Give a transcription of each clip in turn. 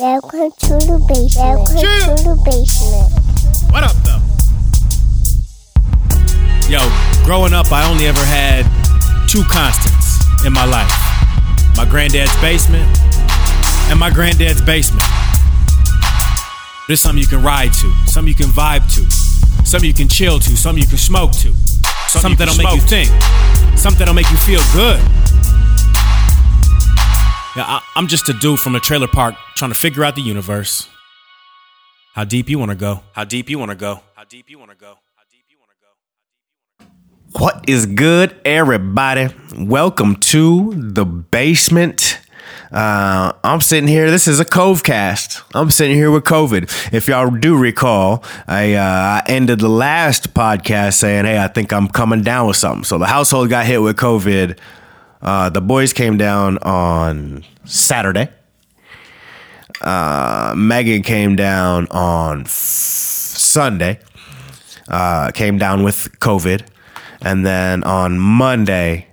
Welcome to the basement. Welcome Chill. to the basement. What up, though? Yo, growing up, I only ever had two constants in my life my granddad's basement and my granddad's basement. There's something you can ride to, something you can vibe to, something you can chill to, something you can smoke to, something, that'll make you think, something that'll make you feel good. Yeah, I, I'm just a dude from a trailer park trying to figure out the universe. How deep you want to go? How deep you want to go? How deep you want to go? How deep you want to go? What is good, everybody? Welcome to the basement. Uh, I'm sitting here. This is a Covcast. I'm sitting here with COVID. If y'all do recall, I, uh, I ended the last podcast saying, "Hey, I think I'm coming down with something." So the household got hit with COVID. Uh, the boys came down on Saturday. Uh, Megan came down on f- Sunday uh, came down with COVID, and then on Monday,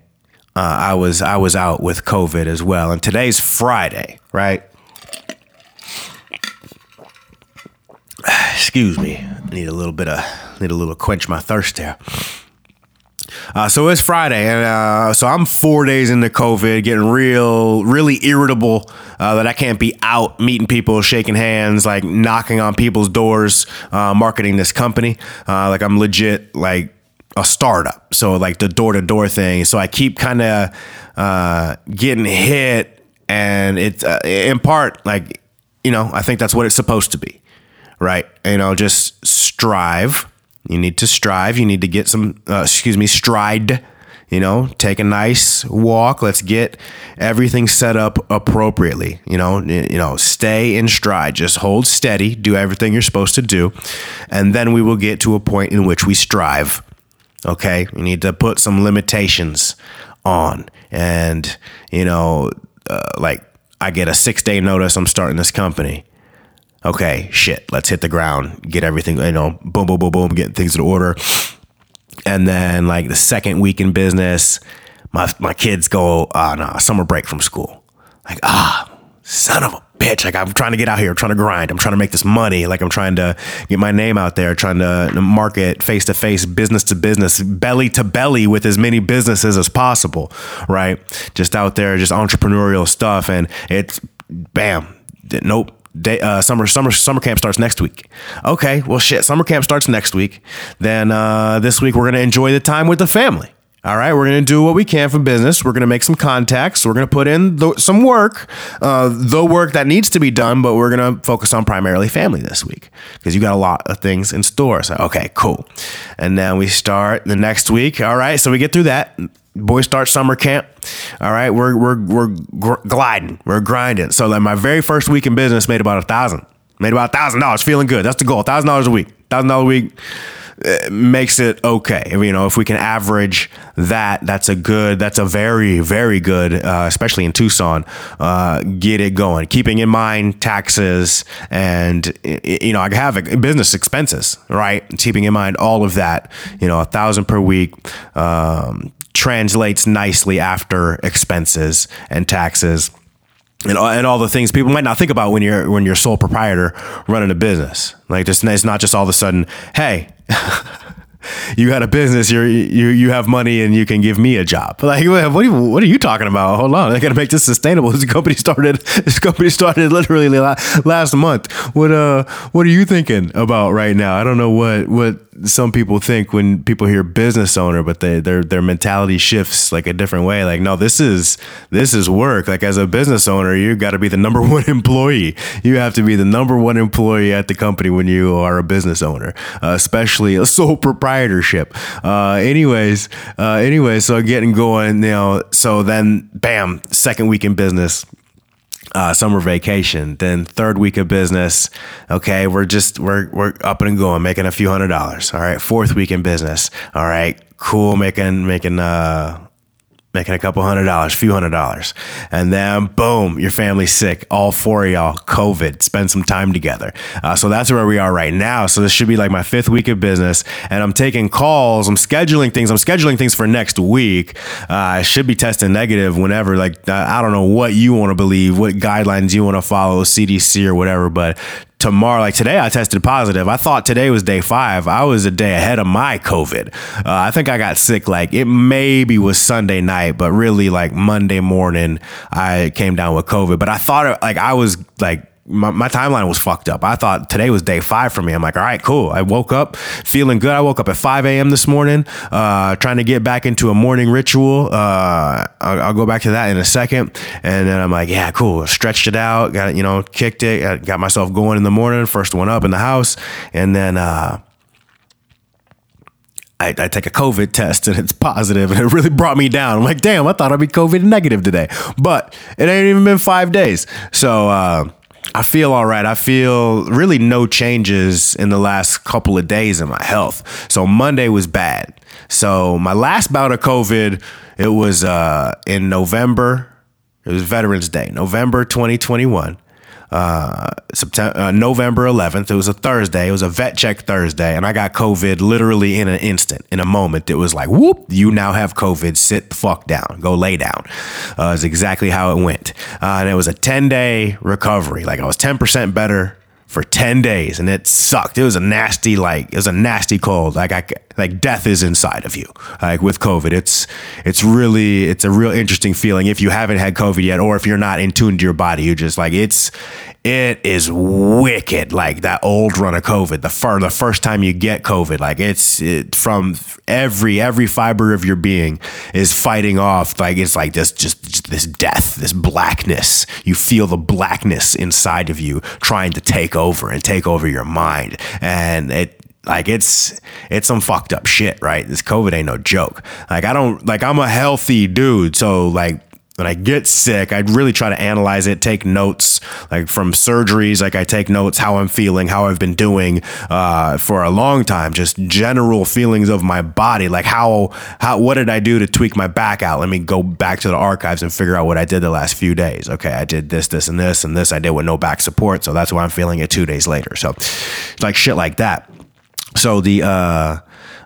uh, I was I was out with COVID as well. And today's Friday, right? Excuse me, I need a little bit of need a little quench my thirst there. Uh, so it's Friday, and uh, so I'm four days into COVID, getting real, really irritable uh, that I can't be out meeting people, shaking hands, like knocking on people's doors, uh, marketing this company. Uh, like I'm legit like a startup, so like the door to door thing. So I keep kind of uh, getting hit, and it's in part like you know I think that's what it's supposed to be, right? You know, just strive you need to strive. You need to get some, uh, excuse me, stride. You know, take a nice walk. Let's get everything set up appropriately. You know, you know, stay in stride. Just hold steady. Do everything you're supposed to do, and then we will get to a point in which we strive. Okay, you need to put some limitations on, and you know, uh, like I get a six day notice. I'm starting this company okay, shit, let's hit the ground, get everything, you know, boom, boom, boom, boom, getting things in order. And then like the second week in business, my my kids go, ah, uh, no, summer break from school. Like, ah, son of a bitch. Like I'm trying to get out here, I'm trying to grind, I'm trying to make this money. Like I'm trying to get my name out there, trying to market face to face, business to business, belly to belly with as many businesses as possible, right? Just out there, just entrepreneurial stuff. And it's bam, nope day, uh, summer summer summer camp starts next week. Okay, well shit, summer camp starts next week. Then uh, this week we're gonna enjoy the time with the family. All right, we're gonna do what we can for business. We're gonna make some contacts. We're gonna put in the, some work, uh, the work that needs to be done, but we're gonna focus on primarily family this week because you got a lot of things in store. So okay, cool. And then we start the next week. All right, so we get through that boys start summer camp. All right, we're we're we're gr- gliding, we're grinding. So like my very first week in business made about a thousand, made about a thousand dollars. Feeling good. That's the goal. Thousand dollars a week. Thousand dollars a week uh, makes it okay. You know, if we can average that, that's a good. That's a very very good, uh, especially in Tucson. Uh, get it going. Keeping in mind taxes and you know I have business expenses, right? Keeping in mind all of that. You know, a thousand per week. Um, translates nicely after expenses and taxes and all, and all the things people might not think about when you're when you're sole proprietor running a business. Like just it's not just all of a sudden, hey, you got a business, you you you have money, and you can give me a job. Like what are you, what are you talking about? Hold on, I got to make this sustainable. This company started this company started literally last month. What uh what are you thinking about right now? I don't know what what some people think when people hear business owner, but they, their their mentality shifts like a different way. Like, no, this is this is work. Like as a business owner, you got to be the number one employee. You have to be the number one employee at the company when you are a business owner, uh, especially a sole proprietorship. Uh, anyways, uh, anyway, so getting going, you know, so then bam, second week in business uh, summer vacation. Then third week of business, okay, we're just we're we're up and going, making a few hundred dollars. All right, fourth week in business, all right, cool, making making uh making a couple hundred dollars, few hundred dollars. And then boom, your family's sick. All four of y'all, COVID, spend some time together. Uh, so that's where we are right now. So this should be like my fifth week of business. And I'm taking calls, I'm scheduling things, I'm scheduling things for next week. Uh, I should be testing negative whenever, like, I don't know what you want to believe, what guidelines you want to follow, CDC or whatever, but tomorrow, like today, I tested positive. I thought today was day five. I was a day ahead of my COVID. Uh, I think I got sick like it maybe was Sunday night, but really like Monday morning, I came down with COVID. But I thought like I was like my, my, timeline was fucked up. I thought today was day five for me. I'm like, all right, cool. I woke up feeling good. I woke up at 5 a.m. this morning, uh, trying to get back into a morning ritual. Uh, I'll, I'll, go back to that in a second. And then I'm like, yeah, cool. Stretched it out, got, you know, kicked it, got myself going in the morning, first one up in the house. And then, uh, I, I, take a COVID test and it's positive and it really brought me down. I'm like, damn, I thought I'd be COVID negative today, but it ain't even been five days. So, uh, I feel all right. I feel really no changes in the last couple of days in my health. So Monday was bad. So my last bout of COVID, it was uh, in November. It was Veterans Day, November 2021 uh, September, uh, November 11th. It was a Thursday. It was a vet check Thursday, and I got COVID literally in an instant, in a moment. It was like, whoop, you now have COVID. Sit the fuck down. Go lay down. Uh, is exactly how it went. Uh, and it was a 10 day recovery. Like I was 10% better for 10 days and it sucked. It was a nasty, like, it was a nasty cold. Like, I, like death is inside of you. Like with COVID, it's, it's really, it's a real interesting feeling if you haven't had COVID yet, or if you're not in tune to your body, you just like, it's, it is wicked. Like that old run of COVID, the fir- the first time you get COVID, like it's it, from every every fiber of your being is fighting off. Like it's like this just, just this death, this blackness. You feel the blackness inside of you trying to take over and take over your mind, and it like it's it's some fucked up shit, right? This COVID ain't no joke. Like I don't like I'm a healthy dude, so like when I get sick, I really try to analyze it, take notes, like from surgeries, like I take notes how I'm feeling, how I've been doing uh, for a long time, just general feelings of my body, like how how what did I do to tweak my back out? Let me go back to the archives and figure out what I did the last few days. Okay, I did this, this, and this, and this I did with no back support, so that's why I'm feeling it two days later. So, like shit like that. So the uh,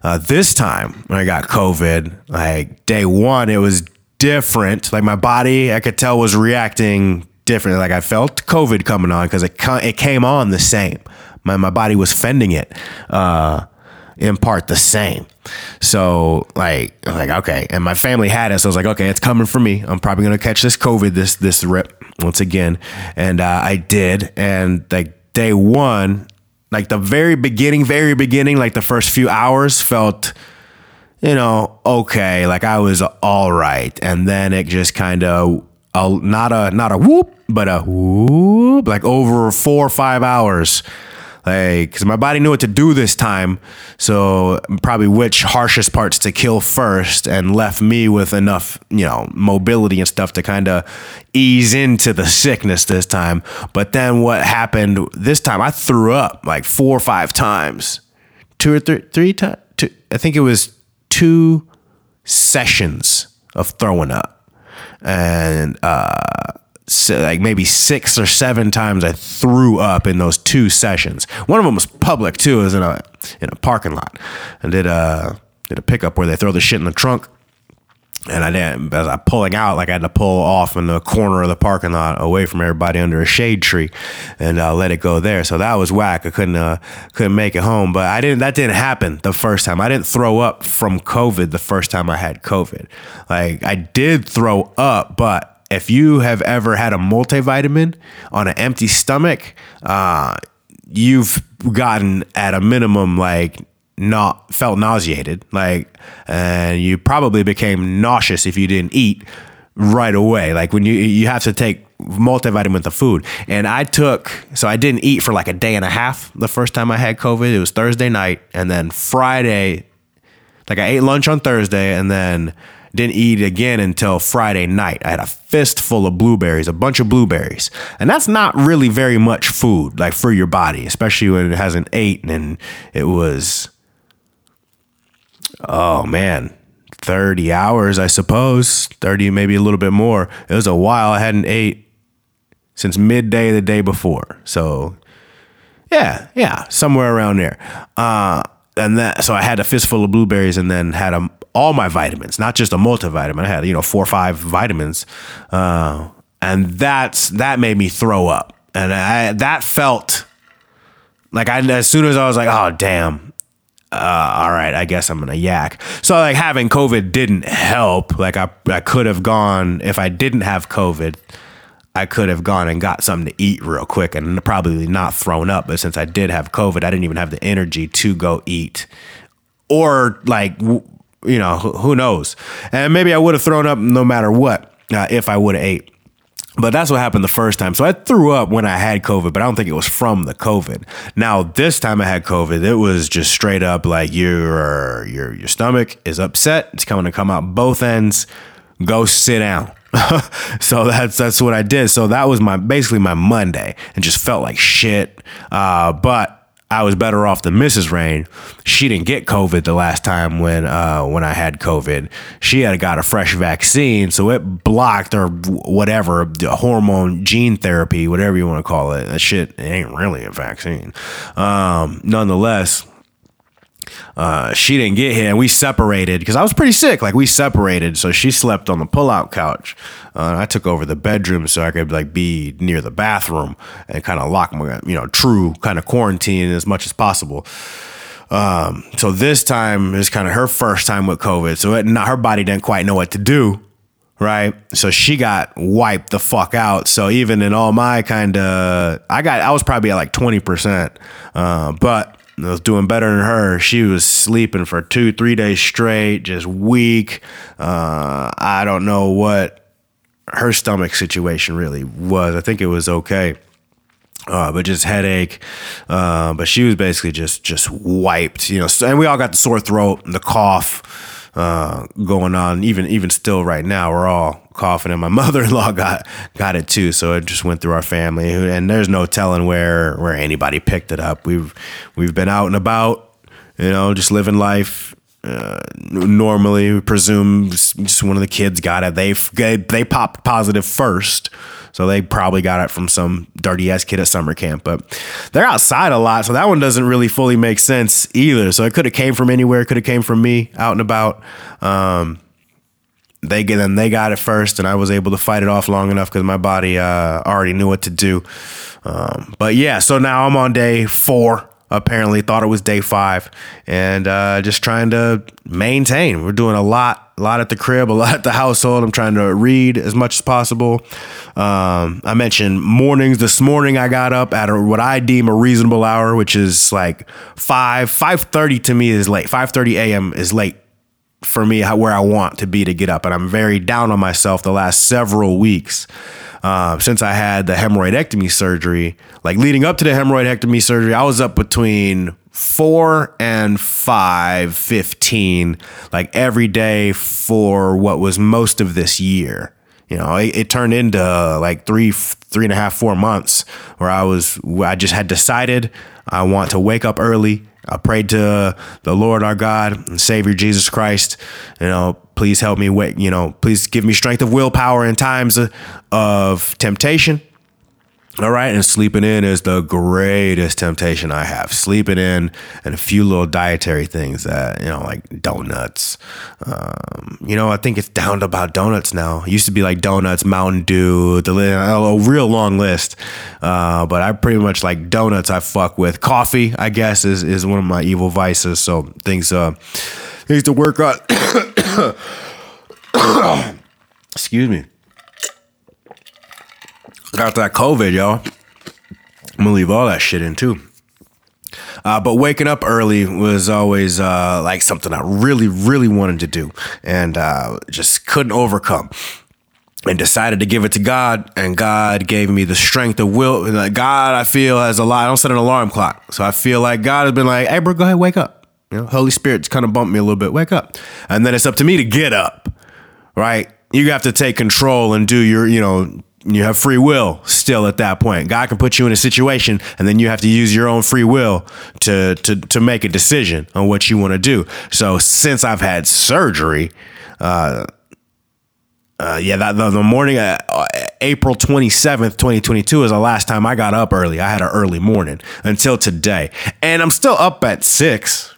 uh, this time when I got COVID, like day one, it was different. Like my body, I could tell was reacting differently. Like I felt COVID coming on because it it came on the same. My my body was fending it. Uh, in part the same. So like like okay, and my family had it, so I was like, okay, it's coming for me. I'm probably gonna catch this COVID this this rip once again, and uh, I did. And like day one, like the very beginning, very beginning, like the first few hours felt you know, okay, like I was all right. And then it just kind of a, not a not a whoop, but a whoop, like over four or five hours. Like, because my body knew what to do this time, so probably which harshest parts to kill first, and left me with enough, you know, mobility and stuff to kind of ease into the sickness this time. But then what happened this time? I threw up like four or five times, two or three, three times. I think it was two sessions of throwing up. And uh, so like maybe six or seven times I threw up in those two sessions. One of them was public too. It was in a in a parking lot. and did a did a pickup where they throw the shit in the trunk and I didn't, as I pulling out, like I had to pull off in the corner of the parking lot away from everybody under a shade tree and uh, let it go there. So that was whack. I couldn't, uh, couldn't make it home, but I didn't, that didn't happen the first time. I didn't throw up from COVID the first time I had COVID. Like I did throw up, but if you have ever had a multivitamin on an empty stomach, uh, you've gotten at a minimum like not felt nauseated like and you probably became nauseous if you didn't eat right away like when you you have to take multivitamin with the food and i took so i didn't eat for like a day and a half the first time i had covid it was thursday night and then friday like i ate lunch on thursday and then didn't eat again until Friday night. I had a fistful of blueberries, a bunch of blueberries. And that's not really very much food, like for your body, especially when it hasn't ate and it was oh man, 30 hours, I suppose. 30, maybe a little bit more. It was a while. I hadn't ate since midday the day before. So, yeah, yeah, somewhere around there. Uh, and that, so I had a fistful of blueberries and then had a, all my vitamins, not just a multivitamin. I had, you know, four or five vitamins. Uh, and that's, that made me throw up. And I, that felt like I, as soon as I was like, oh, damn, uh, all right, I guess I'm gonna yak. So like having COVID didn't help. Like I, I could have gone if I didn't have COVID. I could have gone and got something to eat real quick and probably not thrown up. But since I did have COVID, I didn't even have the energy to go eat or like, you know, who knows? And maybe I would have thrown up no matter what uh, if I would have ate. But that's what happened the first time. So I threw up when I had COVID, but I don't think it was from the COVID. Now this time I had COVID, it was just straight up like your your your stomach is upset. It's coming to come out both ends. Go sit down. so that's that's what I did. So that was my basically my Monday, and just felt like shit. Uh, but I was better off than Mrs. Rain. She didn't get COVID the last time when uh, when I had COVID. She had got a fresh vaccine, so it blocked or whatever the hormone gene therapy, whatever you want to call it. That shit ain't really a vaccine. Um, nonetheless, uh, she didn't get here and we separated because I was pretty sick. Like we separated. So she slept on the pull-out couch. Uh, I took over the bedroom so I could like be near the bathroom and kind of lock my, you know, true kind of quarantine as much as possible. Um, so this time is kind of her first time with COVID. So it, not, her body didn't quite know what to do. Right. So she got wiped the fuck out. So even in all my kind of, I got, I was probably at like 20%. Uh, but Was doing better than her. She was sleeping for two, three days straight, just weak. Uh, I don't know what her stomach situation really was. I think it was okay. Uh, but just headache. Uh, but she was basically just just wiped, you know. And we all got the sore throat and the cough uh, going on. Even even still, right now, we're all coughing, and my mother in law got got it too. So it just went through our family, and there's no telling where where anybody picked it up. We've we've been out and about, you know, just living life. Uh, normally, we presume just one of the kids got it. They they popped positive first, so they probably got it from some dirty ass kid at summer camp. But they're outside a lot, so that one doesn't really fully make sense either. So it could have came from anywhere. Could have came from me out and about. Um, they get them they got it first and i was able to fight it off long enough because my body uh, already knew what to do um, but yeah so now i'm on day four apparently thought it was day five and uh, just trying to maintain. We're doing a lot a lot at the crib a lot at the household. I'm trying to read as much as possible. Um, i mentioned mornings. This morning i got up at a, what i deem a reasonable hour which is like 5 5.30 to me is late. 5.30 a.m is late for me where I want to be to get up. And I'm very down on myself the last several weeks uh, since I had the hemorrhoidectomy surgery. Like leading up to the hemorrhoidectomy surgery, I was up between four and five fifteen, like every day for what was most of this year. You know, it, it turned into like three, three and a half, four months where I was, I just had decided I want to wake up early I prayed to the Lord our God and Savior Jesus Christ. You know, please help me wait. You know, please give me strength of willpower in times of, temptation all right, and sleeping in is the greatest temptation I have. Sleeping in and a few little dietary things that, you know, like donuts. Um, you know, I think it's down to about donuts now. It used to be like donuts, Mountain Dew, the a real long list. Uh, but I pretty much like donuts I fuck with. Coffee, I guess, is, is one of my evil vices. So things, uh, things to work on. Excuse me got that COVID, y'all. I'm gonna leave all that shit in too. Uh, but waking up early was always uh, like something I really, really wanted to do and uh, just couldn't overcome. And decided to give it to God, and God gave me the strength of will. God, I feel, has a lot. I don't set an alarm clock, so I feel like God has been like, "Hey, bro, go ahead, wake up." You know, Holy Spirit's kind of bumped me a little bit. Wake up, and then it's up to me to get up. Right? You have to take control and do your, you know, you have free will still at that point. God can put you in a situation and then you have to use your own free will to to to make a decision on what you want to do. So since I've had surgery, uh, uh, yeah, that the, the morning, uh, April 27th, 2022 is the last time I got up early. I had an early morning until today. And I'm still up at six.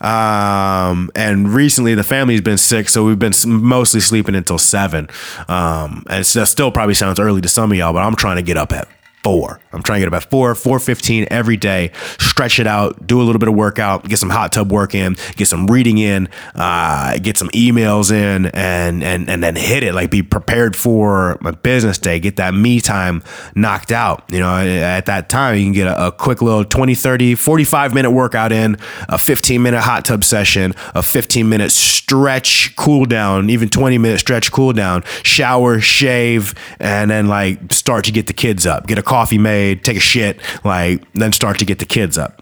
Um, and recently the family's been sick, so we've been mostly sleeping until seven. Um, and it still probably sounds early to some of y'all, but I'm trying to get up at four. I'm trying to get up at four, four fifteen every day. Stretch it out, do a little bit of workout, get some hot tub work in, get some reading in, uh, get some emails in, and and and then hit it. Like be prepared for my business day. Get that me time knocked out. You know, at that time you can get a, a quick little 20, 30, 45 minute workout in, a 15 minute hot tub session, a 15 minute stretch cool down, even 20 minute stretch cool down, shower, shave, and then like start to get the kids up. Get a coffee made, take a shit, like then start to get the kids up.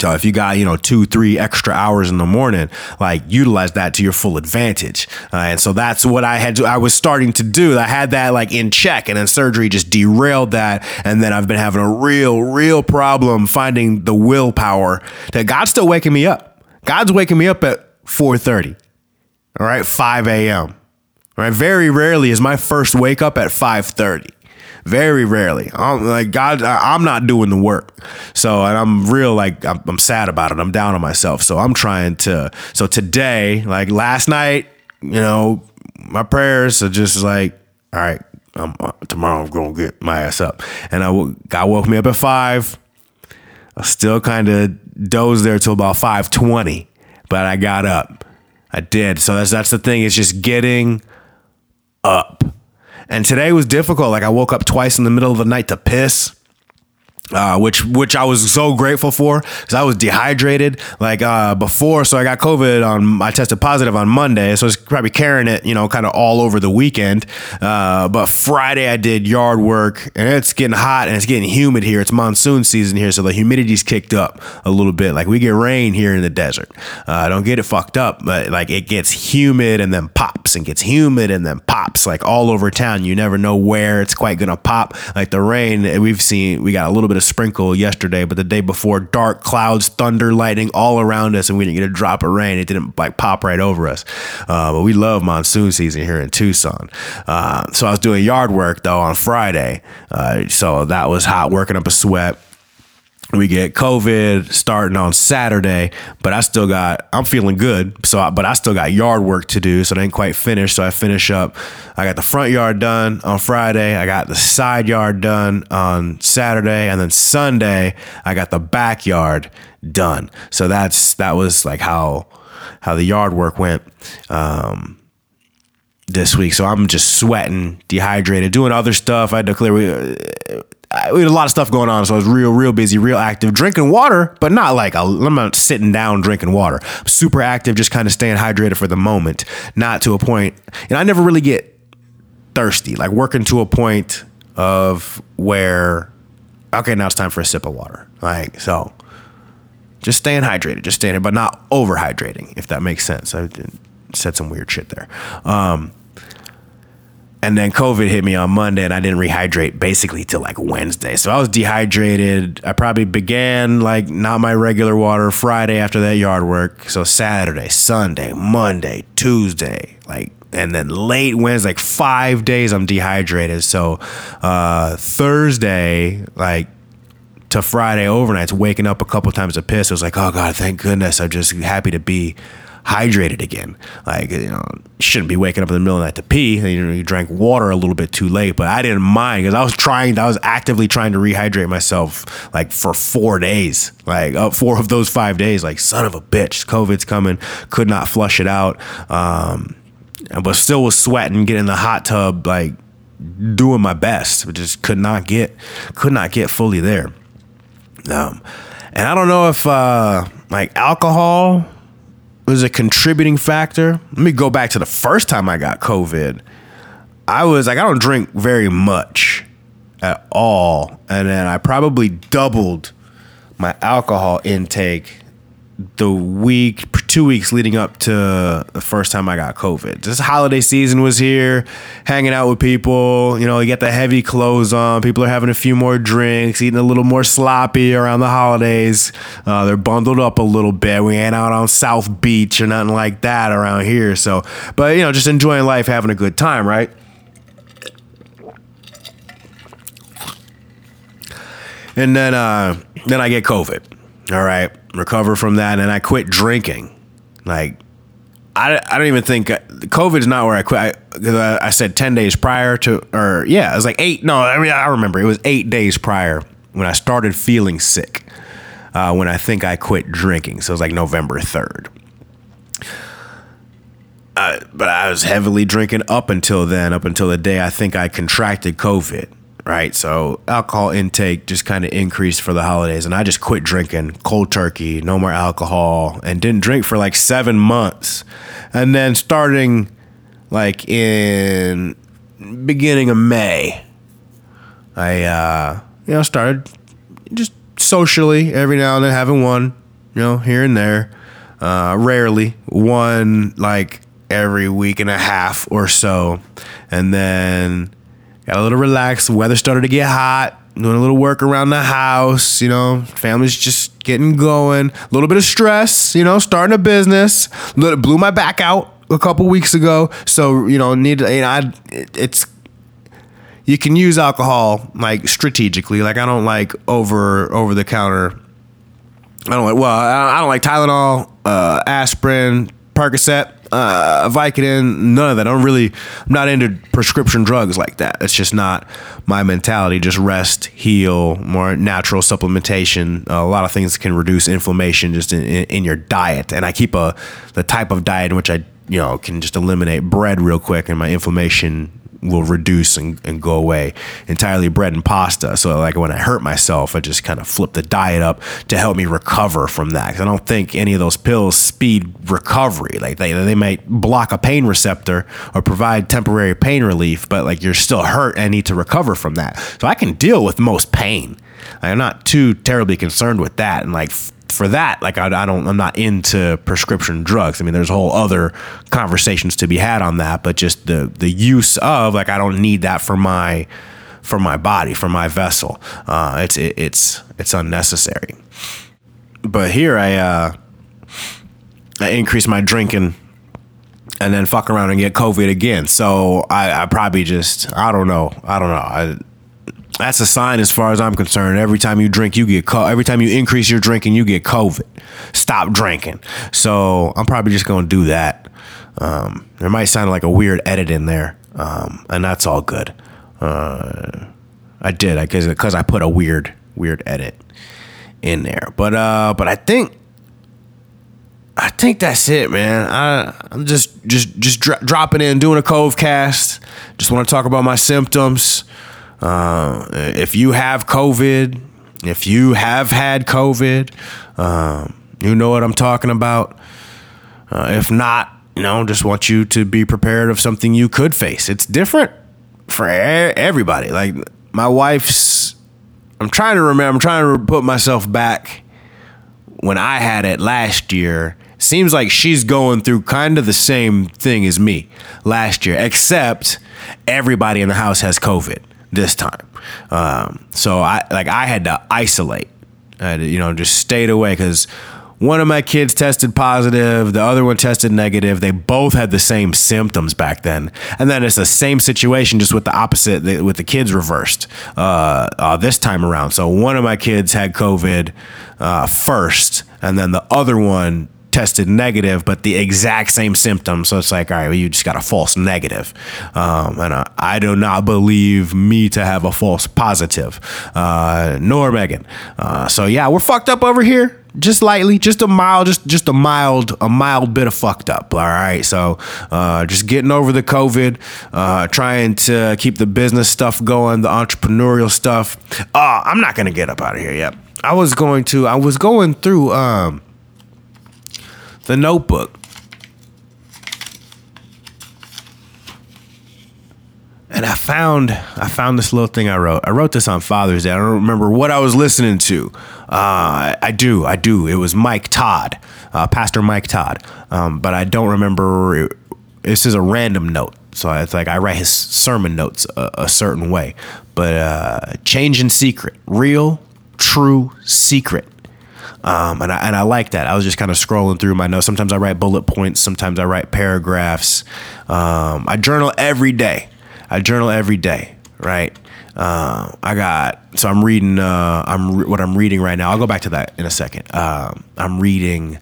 So if you got, you know, two, three extra hours in the morning, like utilize that to your full advantage. Uh, and so that's what I had to, I was starting to do. I had that like in check and then surgery just derailed that. And then I've been having a real, real problem finding the willpower that God's still waking me up. God's waking me up at 4.30, all right, 5 a.m. All right. Very rarely is my first wake up at 5.30. Very rarely. I'm like God, I'm not doing the work. So, and I'm real like I'm, I'm sad about it. I'm down on myself. So I'm trying to. So today, like last night, you know, my prayers are just like, all right, I'm, uh, tomorrow I'm gonna get my ass up. And I God woke me up at five. I still kind of dozed there till about five twenty, but I got up. I did. So that's that's the thing. It's just getting up. And today was difficult. Like I woke up twice in the middle of the night to piss uh, which which I was so grateful for because I was dehydrated like uh, before. So I got COVID on. I tested positive on Monday, so I was probably carrying it, you know, kind of all over the weekend. Uh, but Friday I did yard work, and it's getting hot and it's getting humid here. It's monsoon season here, so the humidity's kicked up a little bit. Like we get rain here in the desert. Uh, I don't get it fucked up, but like it gets humid and then pops and gets humid and then pops like all over town. You never know where it's quite gonna pop. Like the rain we've seen, we got a little bit of sprinkle yesterday, but the day before, dark clouds, thunder, lightning all around us, and we didn't get a drop of rain. It didn't like pop right over us. Uh, but we love monsoon season here in Tucson. Uh, so I was doing yard work though on Friday, uh, so that was hot, working up a sweat we get COVID starting on Saturday, but I still got, I'm feeling good. So, I, but I still got yard work to do. So, I ain't quite finished. So, I finish up. I got the front yard done on Friday. I got the side yard done on Saturday. And then Sunday, I got the backyard done. So, that's, that was like how, how the yard work went. Um, this week. So I'm just sweating, dehydrated, doing other stuff. I had to clear we had a lot of stuff going on, so I was real, real busy, real active, drinking water, but not like i am not sitting down drinking water. super active, just kind of staying hydrated for the moment, not to a point. And I never really get thirsty, like working to a point of where, okay, now it's time for a sip of water. Like so, just staying hydrated, just staying, but not overhydrating, if that makes sense. I said some weird shit there. Um, and then COVID hit me on Monday, and I didn't rehydrate basically till like Wednesday. So I was dehydrated. I probably began like not my regular water Friday after that yard work. So Saturday, Sunday, Monday, Tuesday, like, and then late Wednesday, like five days I'm dehydrated. So uh, Thursday, like to Friday overnights, waking up a couple times to piss. I was like, oh God, thank goodness. I'm just happy to be hydrated again. Like, you know, shouldn't be waking up in the middle of the night to pee. You know, you drank water a little bit too late, but I didn't mind because I was trying, I was actively trying to rehydrate myself like for four days, like uh, four of those five days. Like, son of a bitch, COVID's coming, could not flush it out. Um, but still was sweating, getting in the hot tub, like doing my best, but just could not get, could not get fully there. Um, and I don't know if uh, like alcohol was a contributing factor. Let me go back to the first time I got COVID. I was like, I don't drink very much at all. And then I probably doubled my alcohol intake the week, two weeks leading up to the first time I got COVID. This holiday season was here, hanging out with people. You know, you get the heavy clothes on. People are having a few more drinks, eating a little more sloppy around the holidays. Uh, they're bundled up a little bit. We ain't out on South Beach or nothing like that around here. So, but you know, just enjoying life, having a good time, right? And then, uh, then I get COVID. All right recover from that, and I quit drinking. Like, I, I don't even think COVID is not where I quit. I, I said 10 days prior to, or yeah, it was like eight. No, I mean, I remember it was eight days prior when I started feeling sick, uh, when I think I quit drinking. So it was like November 3rd. Uh, but I was heavily drinking up until then, up until the day I think I contracted COVID right? So alcohol intake just kind of increased for the holidays, and I just quit drinking cold turkey, no more alcohol, and didn't drink for like seven months, and then starting like in beginning of May, I uh, you know started just socially every now and then having one, you know, here and there, uh, rarely. One like every week and a half or so, and then Got a little relaxed. The weather started to get hot. Doing a little work around the house. You know, family's just getting going. A little bit of stress. You know, starting a business. Little, Blew my back out a couple weeks ago. So you know, need you know, I, it's you can use alcohol like strategically. Like I don't like over over the counter. I don't like well I don't like Tylenol, uh, aspirin, Percocet uh, Vicodin, none of that. I don't really, I'm not into prescription drugs like that. That's just not my mentality. Just rest, heal, more natural supplementation. Uh, a lot of things can reduce inflammation just in, in, in your diet. And I keep a the type of diet in which I, you know, can just eliminate bread real quick, and my inflammation will reduce and, and go away entirely bread and pasta. So like when I hurt myself, I just kind of flip the diet up to help me recover from that. Cause I don't think any of those pills speed recovery. Like they, they might block a pain receptor or provide temporary pain relief, but like you're still hurt and need to recover from that. So I can deal with most pain. I'm not too terribly concerned with that. And like for that, like I, I, don't, I'm not into prescription drugs. I mean, there's whole other conversations to be had on that, but just the the use of like I don't need that for my for my body, for my vessel. Uh, it's it, it's it's unnecessary. But here I uh, I increase my drinking and then fuck around and get COVID again. So I, I probably just I don't know I don't know I that's a sign as far as I'm concerned. Every time you drink, you get co- every time you increase your drinking, you get COVID. Stop drinking. So I'm probably just gonna do that. Um, there might sound like a weird edit in there, um, and that's all good. Uh, I did, I guess, because I put a weird, weird edit in there. But uh, but I think I think that's it, man. I I'm just just just dro- dropping in, doing a Covcast. Just want to talk about my symptoms. Uh, if you have COVID, if you have had COVID, um, you know what I'm talking about. Uh, if not, you know, just want you to be prepared of something you could face. It's different for everybody. Like my wife's, I'm trying to remember, I'm trying to put myself back when I had it last year. Seems like she's going through kind of the same thing as me last year, except everybody in the house has COVID this time. Um, so I like I had to isolate. I had to, you know, just stayed away because one of my kids tested positive, the other one tested negative. They both had the same symptoms back then, and then it's the same situation, just with the opposite, with the kids reversed uh, uh, this time around. So one of my kids had COVID uh, first, and then the other one tested negative, but the exact same symptoms. So it's like, all right, well, you just got a false negative. Um, and uh, I do not believe me to have a false positive, uh, nor Megan. Uh, so yeah, we're fucked up over here. Just lightly, just a mild, just just a mild, a mild bit of fucked up. All right, so uh, just getting over the COVID, uh, trying to keep the business stuff going, the entrepreneurial stuff. Uh, I'm not gonna get up out of here yet. I was going to. I was going through. Um, the Notebook. and I found I found this little thing I wrote. I wrote this on Father's Day. I don't remember what I was listening to. Uh, I do, I do. It was Mike Todd, uh, Pastor Mike Todd, um, but I don't remember. This is a random note, so it's like I write his sermon notes a, a certain way. But uh, change in secret, real, true secret. Um, and I and I like that. I was just kind of scrolling through my notes. Sometimes I write bullet points. Sometimes I write paragraphs. Um, I journal every day. I journal every day, right? Uh, I got so I'm reading. Uh, I'm re- what I'm reading right now. I'll go back to that in a second. Um, I'm reading.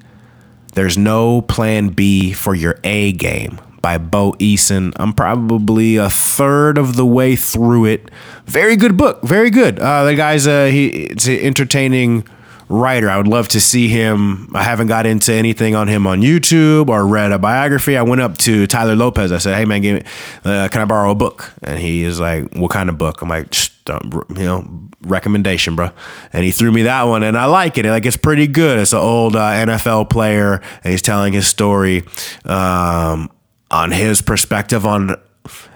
There's no plan B for your A game by Bo Eason. I'm probably a third of the way through it. Very good book. Very good. Uh, the guy's uh, he it's entertaining writer. I would love to see him. I haven't got into anything on him on YouTube or read a biography. I went up to Tyler Lopez. I said, "Hey man, give me, uh, can I borrow a book?" And he is like, "What kind of book?" I'm like, "You know, recommendation, bro." And he threw me that one, and I like it. Like it's pretty good. It's an old uh, NFL player, and he's telling his story um, on his perspective on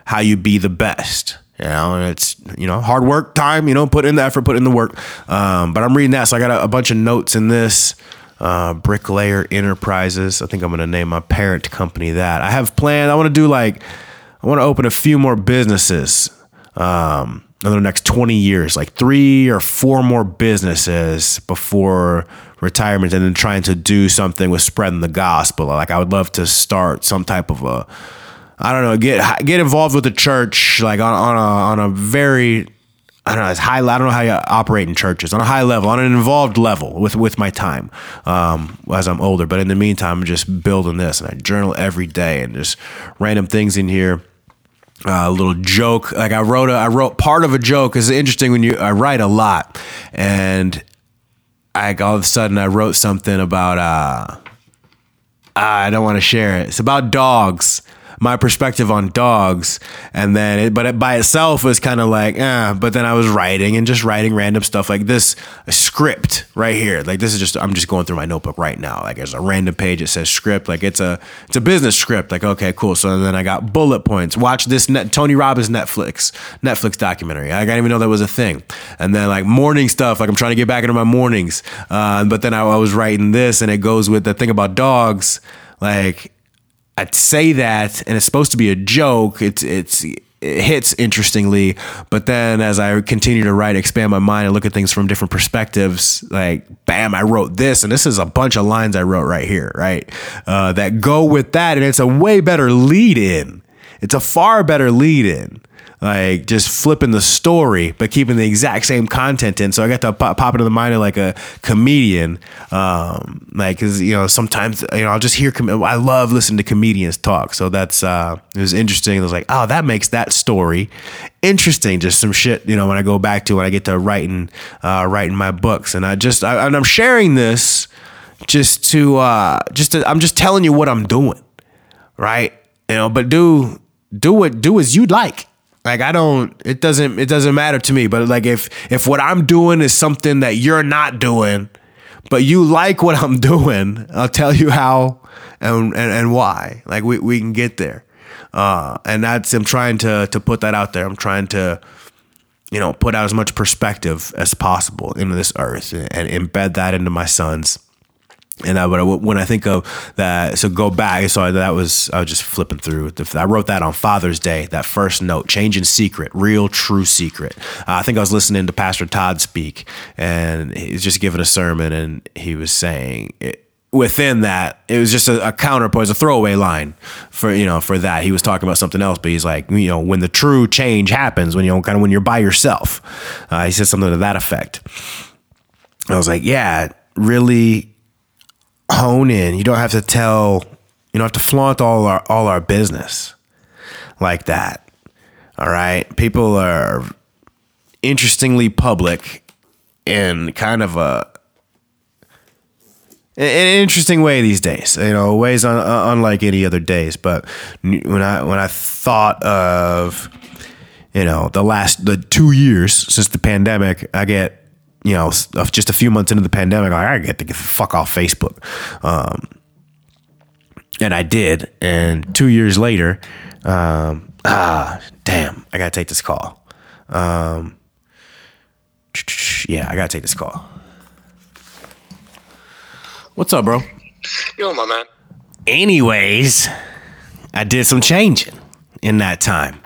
how you be the best. You know, it's you know hard work time. You know, put in the effort, put in the work. Um, but I'm reading that, so I got a, a bunch of notes in this. Uh, Bricklayer Enterprises. I think I'm going to name my parent company that. I have planned. I want to do like I want to open a few more businesses um, in the next 20 years, like three or four more businesses before retirement, and then trying to do something with spreading the gospel. Like I would love to start some type of a I don't know, get get involved with the church like on, on a on a very I don't know, it's high. I don't know how you operate in churches on a high level, on an involved level with with my time um, as I'm older. But in the meantime, I'm just building this, and I journal every day, and just random things in here. Uh, a little joke, like I wrote a, I wrote part of a joke. It's interesting when you I write a lot, and I all of a sudden I wrote something about uh, I don't want to share it. It's about dogs my perspective on dogs, and then it, but it by itself was kind of like, eh. But then I was writing and just writing random stuff like this script right here. Like this is just I'm just going through my notebook right now. Like there's a random page that says script. Like it's a it's a business script. Like okay, cool. So then I got bullet points. Watch this net, Tony Robbins Netflix Netflix documentary. I didn't even know that was a thing. And then like morning stuff. Like I'm trying to get back into my mornings. Uh, but then I, I was writing this, and it goes with the thing about dogs. Like I'd say that, and it's supposed to be a joke. It's it's it hits interestingly, but then as I continue to write, expand my mind and look at things from different perspectives, like bam, I wrote this, and this is a bunch of lines I wrote right here, right, uh, that go with that, and it's a way better lead in. It's a far better lead in like just flipping the story, but keeping the exact same content in. So I got to pop, pop into the mind of like a comedian. Um, like, cause you know, sometimes, you know, I'll just hear, com- I love listening to comedians talk. So that's, uh, it was interesting. It was like, oh, that makes that story interesting. Just some shit, you know, when I go back to when I get to writing, uh, writing my books and I just, I, and I'm sharing this just to, uh, just to, I'm just telling you what I'm doing. Right. You know, but do, do what, do as you'd like like I don't it doesn't it doesn't matter to me, but like if if what I'm doing is something that you're not doing, but you like what I'm doing, I'll tell you how and and, and why. Like we, we can get there. Uh, and that's I'm trying to to put that out there. I'm trying to you know, put out as much perspective as possible into this earth and embed that into my sons and I, when I think of that, so go back. So that was I was just flipping through. I wrote that on Father's Day. That first note, change in secret, real true secret. Uh, I think I was listening to Pastor Todd speak, and he's just giving a sermon, and he was saying. It, within that, it was just a, a counterpoint, a throwaway line for you know for that. He was talking about something else, but he's like, you know, when the true change happens, when you know, kind of when you're by yourself. Uh, he said something to that effect. I was like, yeah, really hone in. You don't have to tell. You don't have to flaunt all our all our business like that. All right, people are interestingly public in kind of a an interesting way these days. You know, ways un, unlike any other days. But when I when I thought of you know the last the two years since the pandemic, I get you know, just a few months into the pandemic, like, I get to get the fuck off Facebook. Um, and I did. And two years later, um, Ah, damn. I gotta take this call. Um, yeah, I gotta take this call. What's up, bro? Yo, my man. Anyways, I did some changing in that time.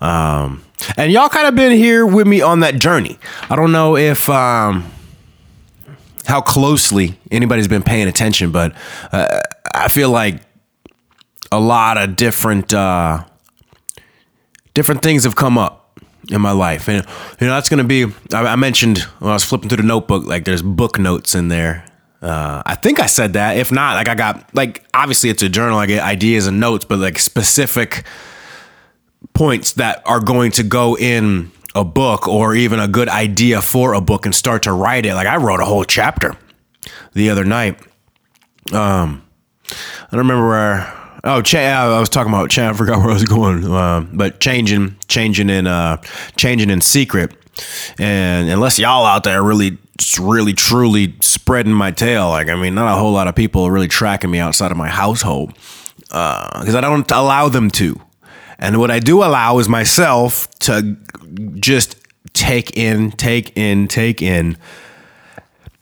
Um, and y'all kind of been here with me on that journey. I don't know if um, how closely anybody's been paying attention, but uh, I feel like a lot of different uh, different things have come up in my life, and you know that's going to be. I, I mentioned when I was flipping through the notebook, like there's book notes in there. Uh, I think I said that. If not, like I got like obviously it's a journal. I get ideas and notes, but like specific points that are going to go in a book or even a good idea for a book and start to write it. Like I wrote a whole chapter the other night. Um, I don't remember where. Oh, cha- I was talking about. Cha- I forgot where I was going. Um, but changing, changing in, uh, changing in secret. And unless y'all out there really, really, truly spreading my tail, like I mean, not a whole lot of people are really tracking me outside of my household because I don't allow them to. And what I do allow is myself to just take in, take in, take in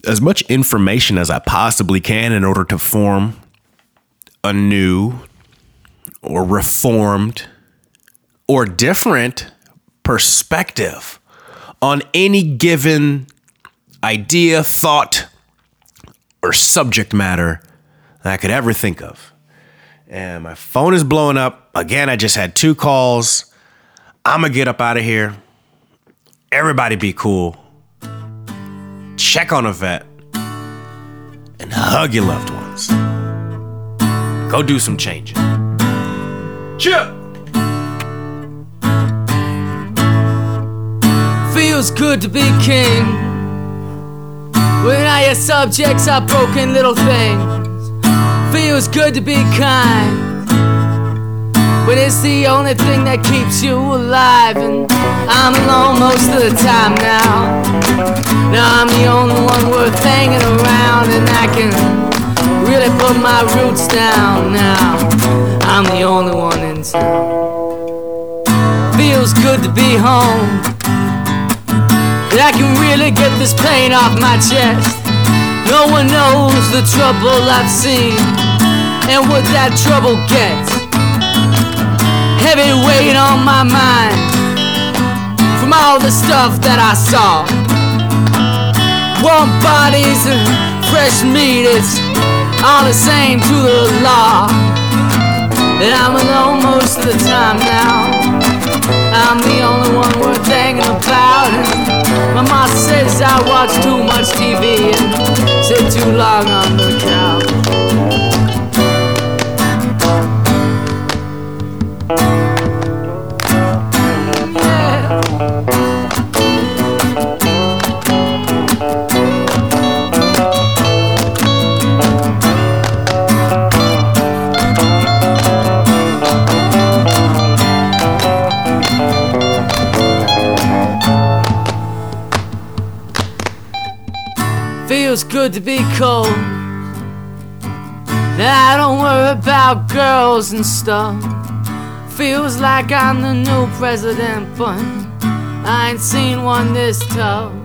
as much information as I possibly can in order to form a new or reformed or different perspective on any given idea, thought, or subject matter that I could ever think of. And my phone is blowing up. Again, I just had two calls. I'm going to get up out of here. Everybody be cool. Check on a vet. And hug your loved ones. Go do some changing. Cheer! Feels good to be king. When all your subjects are broken little things. Feels good to be kind. But it's the only thing that keeps you alive. And I'm alone most of the time now. Now I'm the only one worth hanging around. And I can really put my roots down now. I'm the only one in town. Feels good to be home that I can really get this pain off my chest. No one knows the trouble I've seen and what that trouble gets. Heavy weight on my mind from all the stuff that I saw. Warm bodies and fresh meat, it's all the same to the law. And I'm alone most of the time now. I'm the only one worth hanging about. My mom says I watch too much TV and sit too long on the couch. Good to be cold. Now I don't worry about girls and stuff. Feels like I'm the new president, but I ain't seen one this tough.